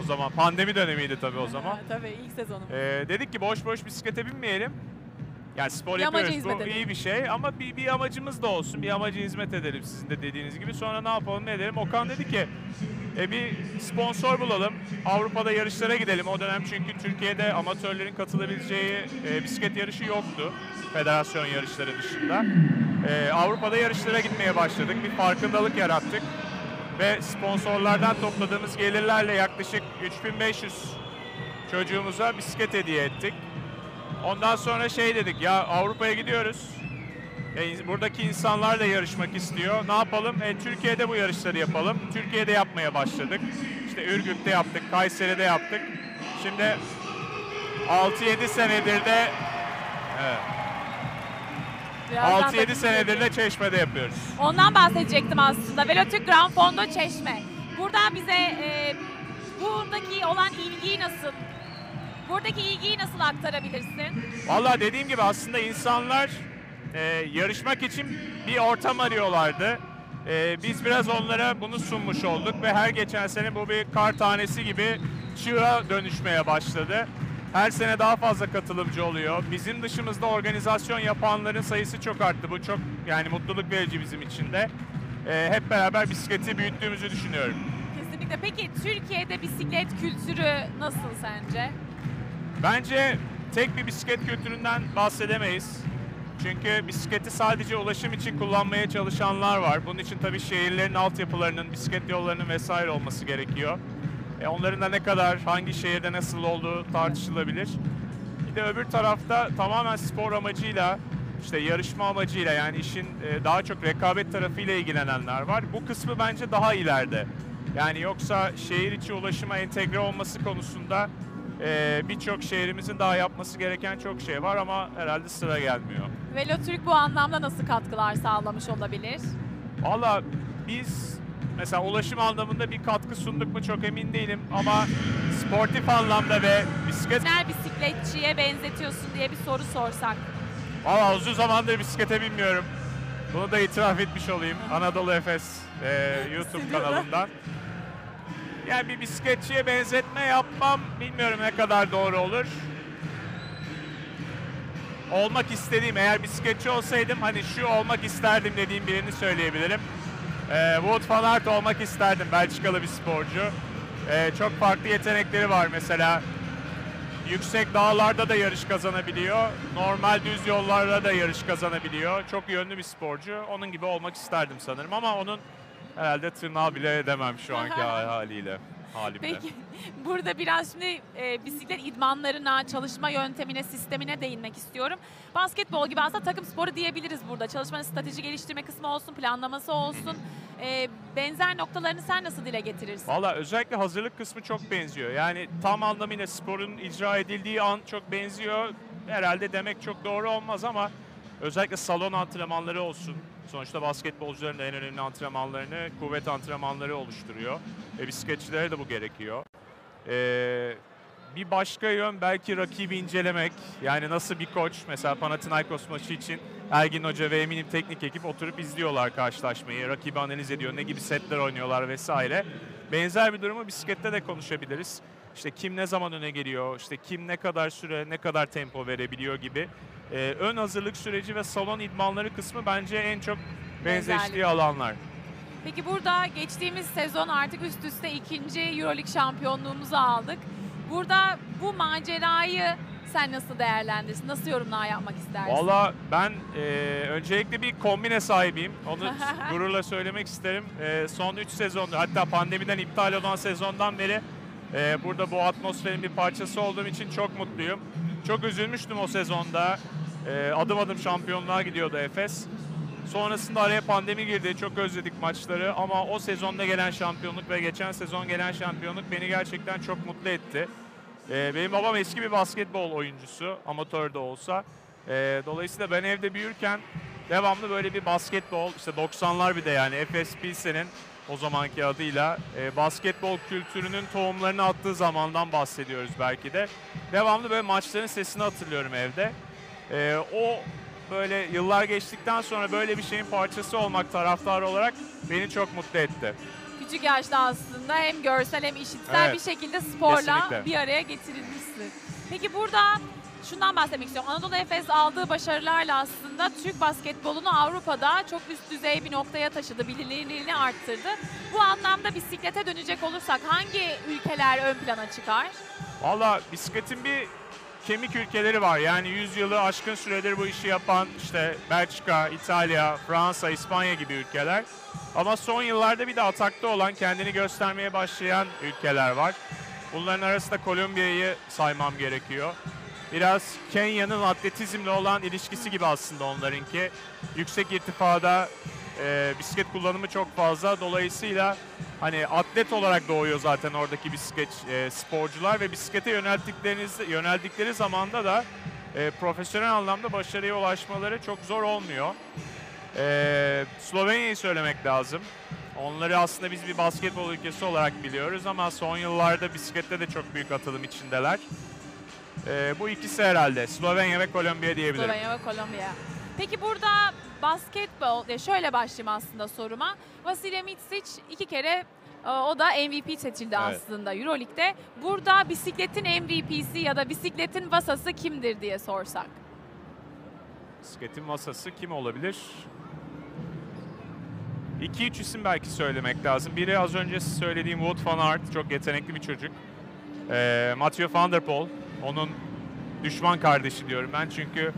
O zaman pandemi dönemiydi tabii o zaman. Tabii ilk sezonum. Ee, dedik ki boş boş bisiklete binmeyelim. Yani spor Bir amaca yapıyoruz hizmet bu edelim. iyi bir şey ama bir, bir amacımız da olsun. Bir amaca hizmet edelim sizin de dediğiniz gibi. Sonra ne yapalım ne edelim. Okan dedi ki e, bir sponsor bulalım. Avrupa'da yarışlara gidelim. O dönem çünkü Türkiye'de amatörlerin katılabileceği e, bisiklet yarışı yoktu. Federasyon yarışları dışında. E, Avrupa'da yarışlara gitmeye başladık. Bir farkındalık yarattık. Ve sponsorlardan topladığımız gelirlerle yaklaşık 3500 çocuğumuza bisiklet hediye ettik. Ondan sonra şey dedik ya Avrupa'ya gidiyoruz. E, buradaki insanlar da yarışmak istiyor. Ne yapalım? E, Türkiye'de bu yarışları yapalım. Türkiye'de yapmaya başladık. İşte Ürgüp'te yaptık, Kayseri'de yaptık. Şimdi 6-7 senedir de evet, Birazdan da 6-7 senedir de Çeşme'de yapıyoruz. Ondan bahsedecektim aslında. Velotürk Grand Fondo Çeşme. Buradan bize e, buradaki olan ilgiyi nasıl, buradaki ilgiyi nasıl aktarabilirsin? Valla dediğim gibi aslında insanlar e, yarışmak için bir ortam arıyorlardı. E, biz biraz onlara bunu sunmuş olduk ve her geçen sene bu bir kar tanesi gibi çığa dönüşmeye başladı. Her sene daha fazla katılımcı oluyor. Bizim dışımızda organizasyon yapanların sayısı çok arttı. Bu çok yani mutluluk verici bizim için de. E, hep beraber bisikleti büyüttüğümüzü düşünüyorum. Kesinlikle. Peki Türkiye'de bisiklet kültürü nasıl sence? Bence tek bir bisiklet kültüründen bahsedemeyiz. Çünkü bisikleti sadece ulaşım için kullanmaya çalışanlar var. Bunun için tabii şehirlerin altyapılarının, bisiklet yollarının vesaire olması gerekiyor. E onların da ne kadar, hangi şehirde nasıl olduğu tartışılabilir. Bir de öbür tarafta tamamen spor amacıyla, işte yarışma amacıyla yani işin e, daha çok rekabet tarafıyla ilgilenenler var. Bu kısmı bence daha ileride. Yani yoksa şehir içi ulaşıma entegre olması konusunda ee, birçok şehrimizin daha yapması gereken çok şey var ama herhalde sıra gelmiyor. Velotürk bu anlamda nasıl katkılar sağlamış olabilir? Valla biz mesela ulaşım anlamında bir katkı sunduk mu çok emin değilim ama sportif anlamda ve bisiklet... Genel bisikletçiye benzetiyorsun diye bir soru sorsak. Valla uzun zamandır bisiklete binmiyorum. Bunu da itiraf etmiş olayım Anadolu Efes e, YouTube kanalından. Yani bir bisikletçiye benzetme yapmam bilmiyorum ne kadar doğru olur. Olmak istediğim eğer bisikletçi olsaydım hani şu olmak isterdim dediğim birini söyleyebilirim. Ee, Wout van Aert olmak isterdim Belçikalı bir sporcu. Ee, çok farklı yetenekleri var mesela. Yüksek dağlarda da yarış kazanabiliyor. Normal düz yollarda da yarış kazanabiliyor. Çok yönlü bir sporcu. Onun gibi olmak isterdim sanırım ama onun herhalde tırnağı bile edemem şu anki haliyle. Halimle. Peki burada biraz şimdi e, bisiklet idmanlarına, çalışma yöntemine, sistemine değinmek istiyorum. Basketbol gibi aslında takım sporu diyebiliriz burada. Çalışmanın strateji geliştirme kısmı olsun, planlaması olsun. E, benzer noktalarını sen nasıl dile getirirsin? Valla özellikle hazırlık kısmı çok benziyor. Yani tam anlamıyla sporun icra edildiği an çok benziyor. Herhalde demek çok doğru olmaz ama özellikle salon antrenmanları olsun. Sonuçta basketbolcuların da en önemli antrenmanlarını kuvvet antrenmanları oluşturuyor. Ve bisikletçilere de bu gerekiyor. Ee, bir başka yön belki rakibi incelemek. Yani nasıl bir koç mesela Panathinaikos maçı için Ergin Hoca ve eminim teknik ekip oturup izliyorlar karşılaşmayı. Rakibi analiz ediyor, ne gibi setler oynuyorlar vesaire. Benzer bir durumu bisiklette de konuşabiliriz. İşte kim ne zaman öne geliyor, işte kim ne kadar süre, ne kadar tempo verebiliyor gibi e, ön hazırlık süreci ve salon idmanları kısmı bence en çok benzeştiği alanlar. Peki burada geçtiğimiz sezon artık üst üste ikinci Euroleague şampiyonluğumuzu aldık. Burada bu macerayı sen nasıl değerlendirirsin? Nasıl yorumlar yapmak istersin? Valla ben e, öncelikle bir kombine sahibiyim. Onu gururla söylemek isterim. E, son 3 sezondur hatta pandemiden iptal olan sezondan beri e, burada bu atmosferin bir parçası olduğum için çok mutluyum. Çok üzülmüştüm o sezonda. E, adım adım şampiyonluğa gidiyordu Efes. Sonrasında araya pandemi girdi. Çok özledik maçları ama o sezonda gelen şampiyonluk ve geçen sezon gelen şampiyonluk beni gerçekten çok mutlu etti. Ee, benim babam eski bir basketbol oyuncusu, amatör de olsa. Ee, dolayısıyla ben evde büyürken devamlı böyle bir basketbol, işte 90'lar bir de yani Efes Pilsen'in o zamanki adıyla e, basketbol kültürünün tohumlarını attığı zamandan bahsediyoruz belki de. Devamlı böyle maçların sesini hatırlıyorum evde. Ee, o böyle yıllar geçtikten sonra böyle bir şeyin parçası olmak taraftarı olarak beni çok mutlu etti. Küçük yaşta aslında hem görsel hem işitsel Evet. bir şekilde sporla Kesinlikle. bir araya getirilmişsin. Peki burada şundan bahsetmek istiyorum. Anadolu Efes aldığı başarılarla aslında Türk basketbolunu Avrupa'da çok üst düzey bir noktaya taşıdı, bilinirliğini arttırdı. Bu anlamda bisiklete dönecek olursak hangi ülkeler ön plana çıkar? Valla bisikletin bir kemik ülkeleri var. Yani 100 yılı aşkın süredir bu işi yapan işte Belçika, İtalya, Fransa, İspanya gibi ülkeler. Ama son yıllarda bir de atakta olan, kendini göstermeye başlayan ülkeler var. Bunların arasında Kolombiya'yı saymam gerekiyor. Biraz Kenya'nın atletizmle olan ilişkisi gibi aslında onlarınki. Yüksek irtifada e, bisiklet kullanımı çok fazla. Dolayısıyla hani atlet olarak doğuyor zaten oradaki bisiklet e, sporcular ve bisiklete yönelttikleriniz yöneldikleri zamanda da e, profesyonel anlamda başarıya ulaşmaları çok zor olmuyor. E, Slovenya'yı söylemek lazım. Onları aslında biz bir basketbol ülkesi olarak biliyoruz ama son yıllarda bisiklette de çok büyük atılım içindeler. E, bu ikisi herhalde Slovenya ve Kolombiya diyebilirim. Slovenya ve Kolombiya. Peki burada basketbol, ya şöyle başlayayım aslında soruma. Vasilya Mitsic iki kere e, o da MVP seçildi Evet. aslında Euroleague'de. Burada bisikletin MVP'si ya da bisikletin vasası kimdir diye sorsak. Bisikletin masası kim olabilir? 2-3 isim belki söylemek lazım. Biri az önce söylediğim Wout van Aert, çok yetenekli bir çocuk. Ee, Mathieu van der Poel, onun düşman kardeşi diyorum ben çünkü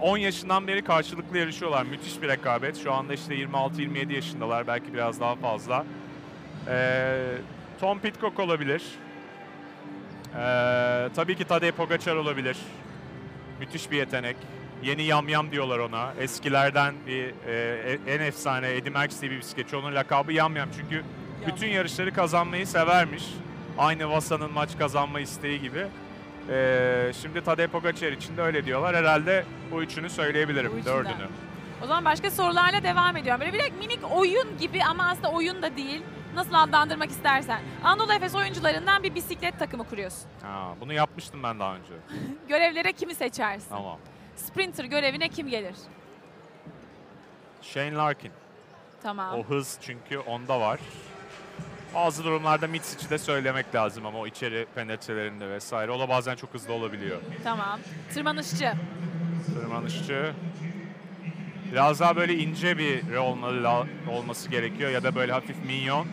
10 yaşından beri karşılıklı yarışıyorlar. Müthiş bir rekabet. Şu anda işte 26-27 yaşındalar, belki biraz daha fazla. Ee, Tom Pitcock olabilir. Ee, tabii ki Tadej Pogacar olabilir. Müthiş bir yetenek. Yeni yamyam diyorlar ona. Eskilerden bir e, en efsane Eddie Merckx diye bir bisikletçi. Onun lakabı yamyam çünkü bütün yarışları kazanmayı severmiş. Aynı Vasa'nın maç kazanma isteği gibi. Ee, şimdi Tadej Pogacar için de öyle diyorlar. Herhalde bu üçünü söyleyebilirim, Bu üçünden. dördünü. O zaman başka sorularla devam ediyorum. Böyle bir minik oyun gibi ama aslında oyun da değil. Nasıl adlandırmak istersen. Anadolu Efes oyuncularından bir bisiklet takımı kuruyorsun. Ha, bunu yapmıştım ben daha önce. Görevlere kimi seçersin? Tamam. Sprinter görevine kim gelir? Shane Larkin. Tamam. O hız çünkü onda var. Bazı durumlarda Mitsic'i de söylemek lazım ama o içeri penetrelerinde vesaire. O da bazen çok hızlı olabiliyor. Tamam. Tırmanışçı. Tırmanışçı. Biraz daha böyle ince bir olmalı, olması gerekiyor ya da böyle hafif minyon.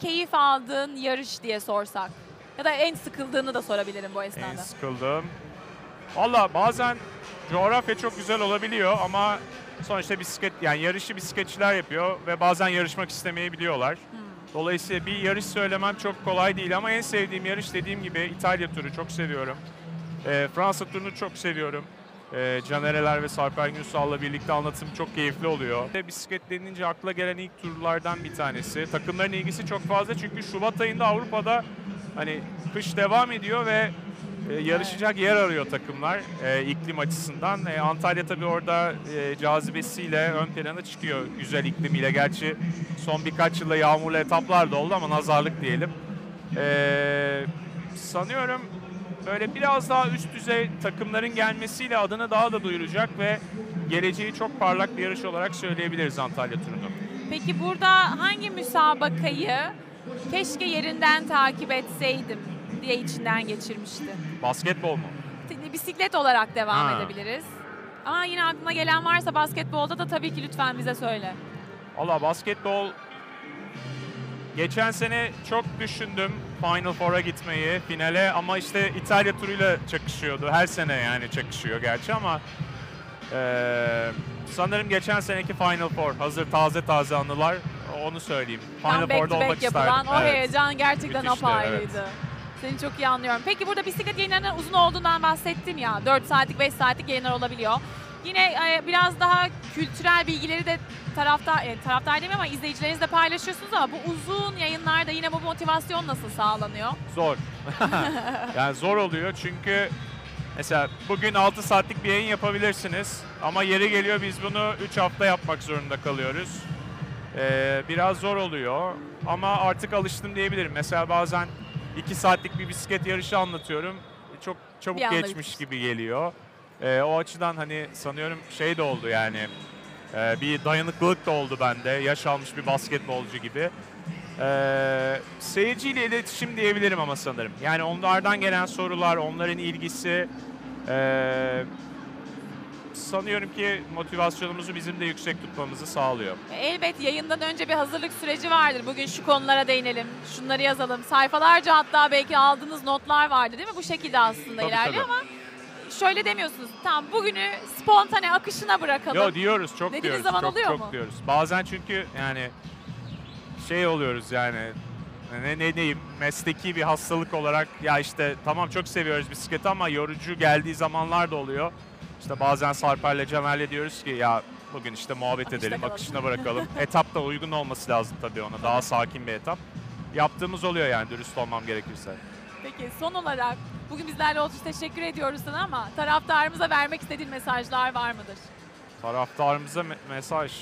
Keyif aldığın yarış diye sorsak. Ya da en sıkıldığını da sorabilirim bu En esnada. sıkıldım. Valla bazen coğrafya çok güzel olabiliyor ama sonuçta bisiklet yani yarışı bisikletçiler yapıyor ve bazen yarışmak istemeyebiliyorlar. Dolayısıyla bir yarış söylemem çok kolay değil ama en sevdiğim yarış dediğim gibi İtalya turu çok seviyorum. Ee, Fransa turunu çok seviyorum. Ee, Canereler ve Sarper Günsal'la birlikte anlatım çok keyifli oluyor. Ve Bisiklet denilince akla gelen ilk turlardan bir tanesi. Takımların ilgisi çok fazla çünkü Şubat ayında Avrupa'da hani kış devam ediyor ve e, yarışacak yer arıyor takımlar e, iklim açısından. E, Antalya tabii orada e, cazibesiyle ön plana çıkıyor güzel iklimiyle. Gerçi son birkaç yılda yağmurlu etaplar da oldu ama nazarlık diyelim. E, sanıyorum böyle biraz daha üst düzey takımların gelmesiyle adını daha da duyuracak ve geleceği çok parlak bir yarış olarak söyleyebiliriz Antalya turunu. Peki burada hangi müsabakayı keşke yerinden takip etseydim diye içinden geçirmişti. Basketbol mu? Bisiklet olarak devam Ha. edebiliriz. Ama yine aklına gelen varsa basketbolda da tabii ki lütfen bize söyle. Valla basketbol geçen sene çok düşündüm Final Four'a gitmeyi, finale ama işte İtalya turuyla çakışıyordu. Her sene yani çakışıyor gerçi ama eee, sanırım geçen seneki Final Four hazır taze taze anılar onu söyleyeyim. Final Tam Four'da olmak back yapılan isterdim. o Evet. heyecan gerçekten Müthişti, apayrıydı. Seni çok iyi anlıyorum. Peki burada bisiklet yayınlarının uzun olduğundan bahsettin ya. 4 saatlik 5 saatlik yayınlar olabiliyor. Yine e, biraz daha kültürel bilgileri de taraftar, e, taraftar demeyeyim ama izleyicilerinizle paylaşıyorsunuz ama bu uzun yayınlarda yine bu motivasyon nasıl sağlanıyor? Zor. yani zor oluyor çünkü mesela bugün 6 saatlik bir yayın yapabilirsiniz ama yeri geliyor biz bunu 3 hafta yapmak zorunda kalıyoruz. Ee, biraz zor oluyor ama artık alıştım diyebilirim. Mesela bazen 2 saatlik bir bisiklet yarışı anlatıyorum. Çok çabuk Bir anda geçmiş bitmiş. gibi geliyor. Ee, o açıdan hani sanıyorum şey de oldu yani e, bir dayanıklılık da oldu bende. Yaş almış bir basketbolcu gibi. Ee, seyirciyle iletişim diyebilirim ama sanırım. Yani onlardan gelen sorular, onların ilgisi ee, sanıyorum ki motivasyonumuzu bizim de yüksek tutmamızı sağlıyor. E, Elbet yayından önce bir hazırlık süreci vardır. Bugün şu konulara değinelim, şunları yazalım. Sayfalarca hatta belki aldığınız notlar vardı değil mi? Bu şekilde aslında Tabii, ilerliyor tabii. ama şöyle demiyorsunuz. Tamam bugünü spontane akışına bırakalım. Yo diyoruz, çok Dediğiniz diyoruz. zaman çok oluyor çok mu? diyoruz. Bazen çünkü yani şey oluyoruz yani ne ne diyeyim mesleki bir hastalık olarak ya işte tamam çok seviyoruz bisikleti ama yorucu geldiği zamanlar da oluyor. İşte bazen Sarper'le Cemal'le diyoruz ki ya bugün işte muhabbet Akışta edelim, kalalım. akışına bırakalım. etap da uygun olması lazım tabii ona. Daha sakin bir etap. Yaptığımız oluyor yani dürüst olmam gerekirse. Peki son olarak bugün bizlerle olduğu için teşekkür ediyoruz sana ama taraftarımıza vermek istediğin mesajlar var mıdır? Taraftarımıza me- mesaj.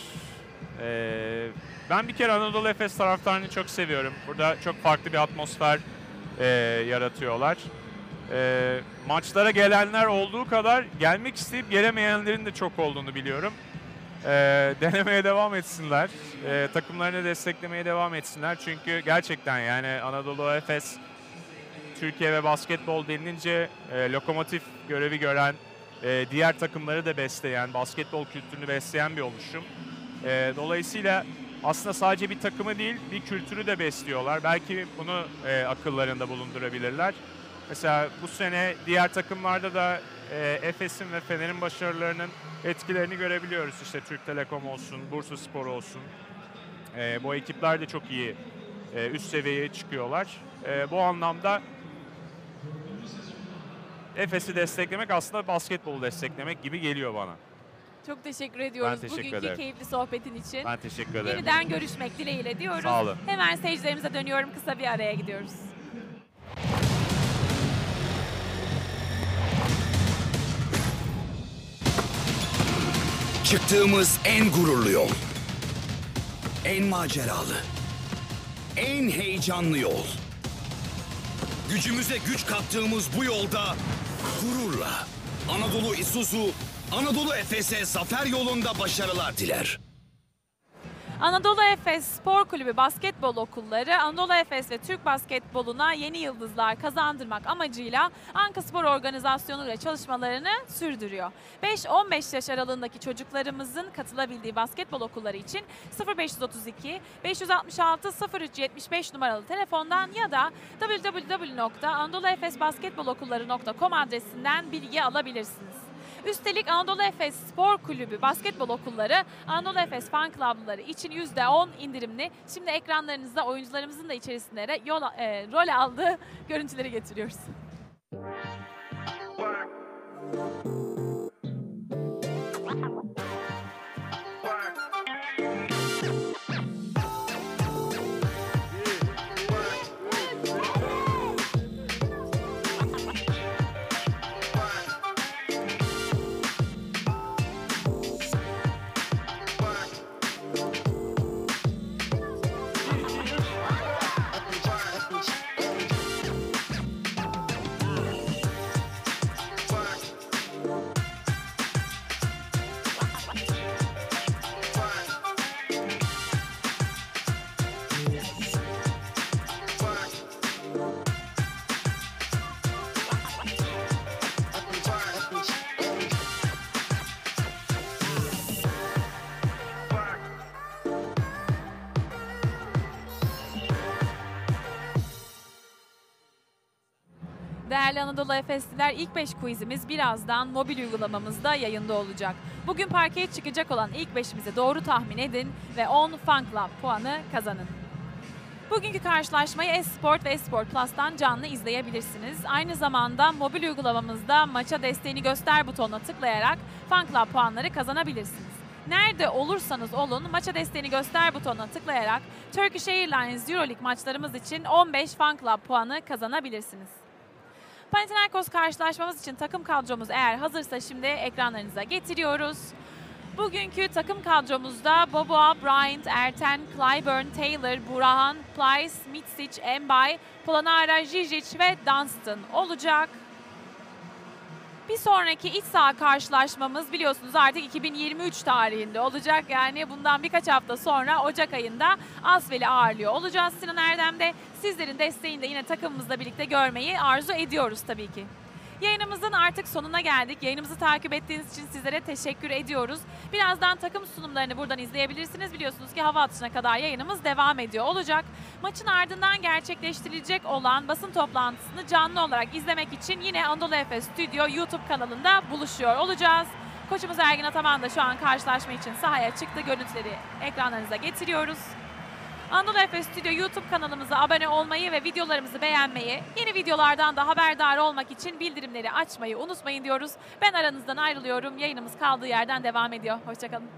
Ee, ben bir kere Anadolu Efes taraftarını çok seviyorum. Burada çok farklı bir atmosfer e, yaratıyorlar. Ee, maçlara gelenler olduğu kadar gelmek isteyip gelemeyenlerin de çok olduğunu biliyorum. Ee, denemeye devam etsinler. Ee, takımlarını desteklemeye devam etsinler. Çünkü gerçekten yani Anadolu Efes Türkiye ve basketbol denilince e, lokomotif görevi gören, e, diğer takımları da besleyen, basketbol kültürünü besleyen bir oluşum. E, dolayısıyla aslında sadece bir takımı değil, bir kültürü de besliyorlar. Belki bunu e, akıllarında bulundurabilirler. Mesela bu sene diğer takımlarda da e, Efes'in ve Fener'in başarılarının etkilerini görebiliyoruz. İşte Türk Telekom olsun, Bursa Spor olsun. E, bu ekipler de çok iyi e, üst seviyeye çıkıyorlar. E, bu anlamda Efes'i desteklemek aslında basketbolu desteklemek gibi geliyor bana. Çok teşekkür ediyoruz teşekkür bugünkü ederim. keyifli sohbetin için. Ben teşekkür ederim. Yeniden görüşmek dileğiyle diyoruz. Sağ olun. Hemen seyircilerimize dönüyorum. Kısa bir araya gidiyoruz. Çıktığımız en gururlu yol. En maceralı. En heyecanlı yol. Gücümüze güç kattığımız bu yolda gururla Anadolu Isuzu, Anadolu Efes'e zafer yolunda başarılar diler. Anadolu Efes Spor Kulübü basketbol okulları Anadolu Efes ve Türk basketboluna yeni yıldızlar kazandırmak amacıyla Anka Spor Organizasyonu ile çalışmalarını sürdürüyor. 5-15 yaş aralığındaki çocuklarımızın katılabildiği basketbol okulları için 0532 566 0375 numaralı telefondan ya da www.anadoluefesbasketbolokulları.com adresinden bilgi alabilirsiniz. Üstelik Anadolu Efes Spor Kulübü basketbol okulları Anadolu Efes fan club'ları için %10 indirimli. Şimdi ekranlarınızda oyuncularımızın da içerisinde yol, e, rol aldığı görüntüleri getiriyoruz. Değerli Anadolu Efesliler ilk 5 quizimiz birazdan mobil uygulamamızda yayında olacak. Bugün parkeye çıkacak olan ilk 5'imizi doğru tahmin edin ve 10 Fan Club puanı kazanın. Bugünkü karşılaşmayı Esport ve Esport Plus'tan canlı izleyebilirsiniz. Aynı zamanda mobil uygulamamızda maça desteğini göster butonuna tıklayarak Fan Club puanları kazanabilirsiniz. Nerede olursanız olun maça desteğini göster butonuna tıklayarak Turkish Airlines Euroleague maçlarımız için 15 Fan Club puanı kazanabilirsiniz. Panathinaikos karşılaşmamız için takım kadromuz eğer hazırsa şimdi ekranlarınıza getiriyoruz. Bugünkü takım kadromuzda Boboa, Bryant, Erten, Clyburn, Taylor, Burahan, Plyce, Mitsic, Embay, Planara, Žižić ve Dunstan olacak. Bir sonraki iç saha karşılaşmamız biliyorsunuz artık 2023 tarihinde olacak. Yani bundan birkaç hafta sonra Ocak ayında Asvel'i ağırlıyor olacağız Sinan Erdem'de. Sizlerin desteğini de yine takımımızla birlikte görmeyi arzu ediyoruz tabii ki. Yayınımızın artık sonuna geldik. Yayınımızı takip ettiğiniz için sizlere teşekkür ediyoruz. Birazdan takım sunumlarını buradan izleyebilirsiniz. Biliyorsunuz ki hava atışına kadar yayınımız devam ediyor olacak. Maçın ardından gerçekleştirilecek olan basın toplantısını canlı olarak izlemek için yine Anadolu Efes Stüdyo YouTube kanalında buluşuyor olacağız. Koçumuz Ergin Ataman da şu an karşılaşma için sahaya çıktı. Görüntüleri ekranlarınıza getiriyoruz. Anadolu Efes Stüdyo YouTube kanalımıza abone olmayı ve videolarımızı beğenmeyi, yeni videolardan da haberdar olmak için bildirimleri açmayı unutmayın diyoruz. Ben aranızdan ayrılıyorum. Yayınımız kaldığı yerden devam ediyor. Hoşçakalın.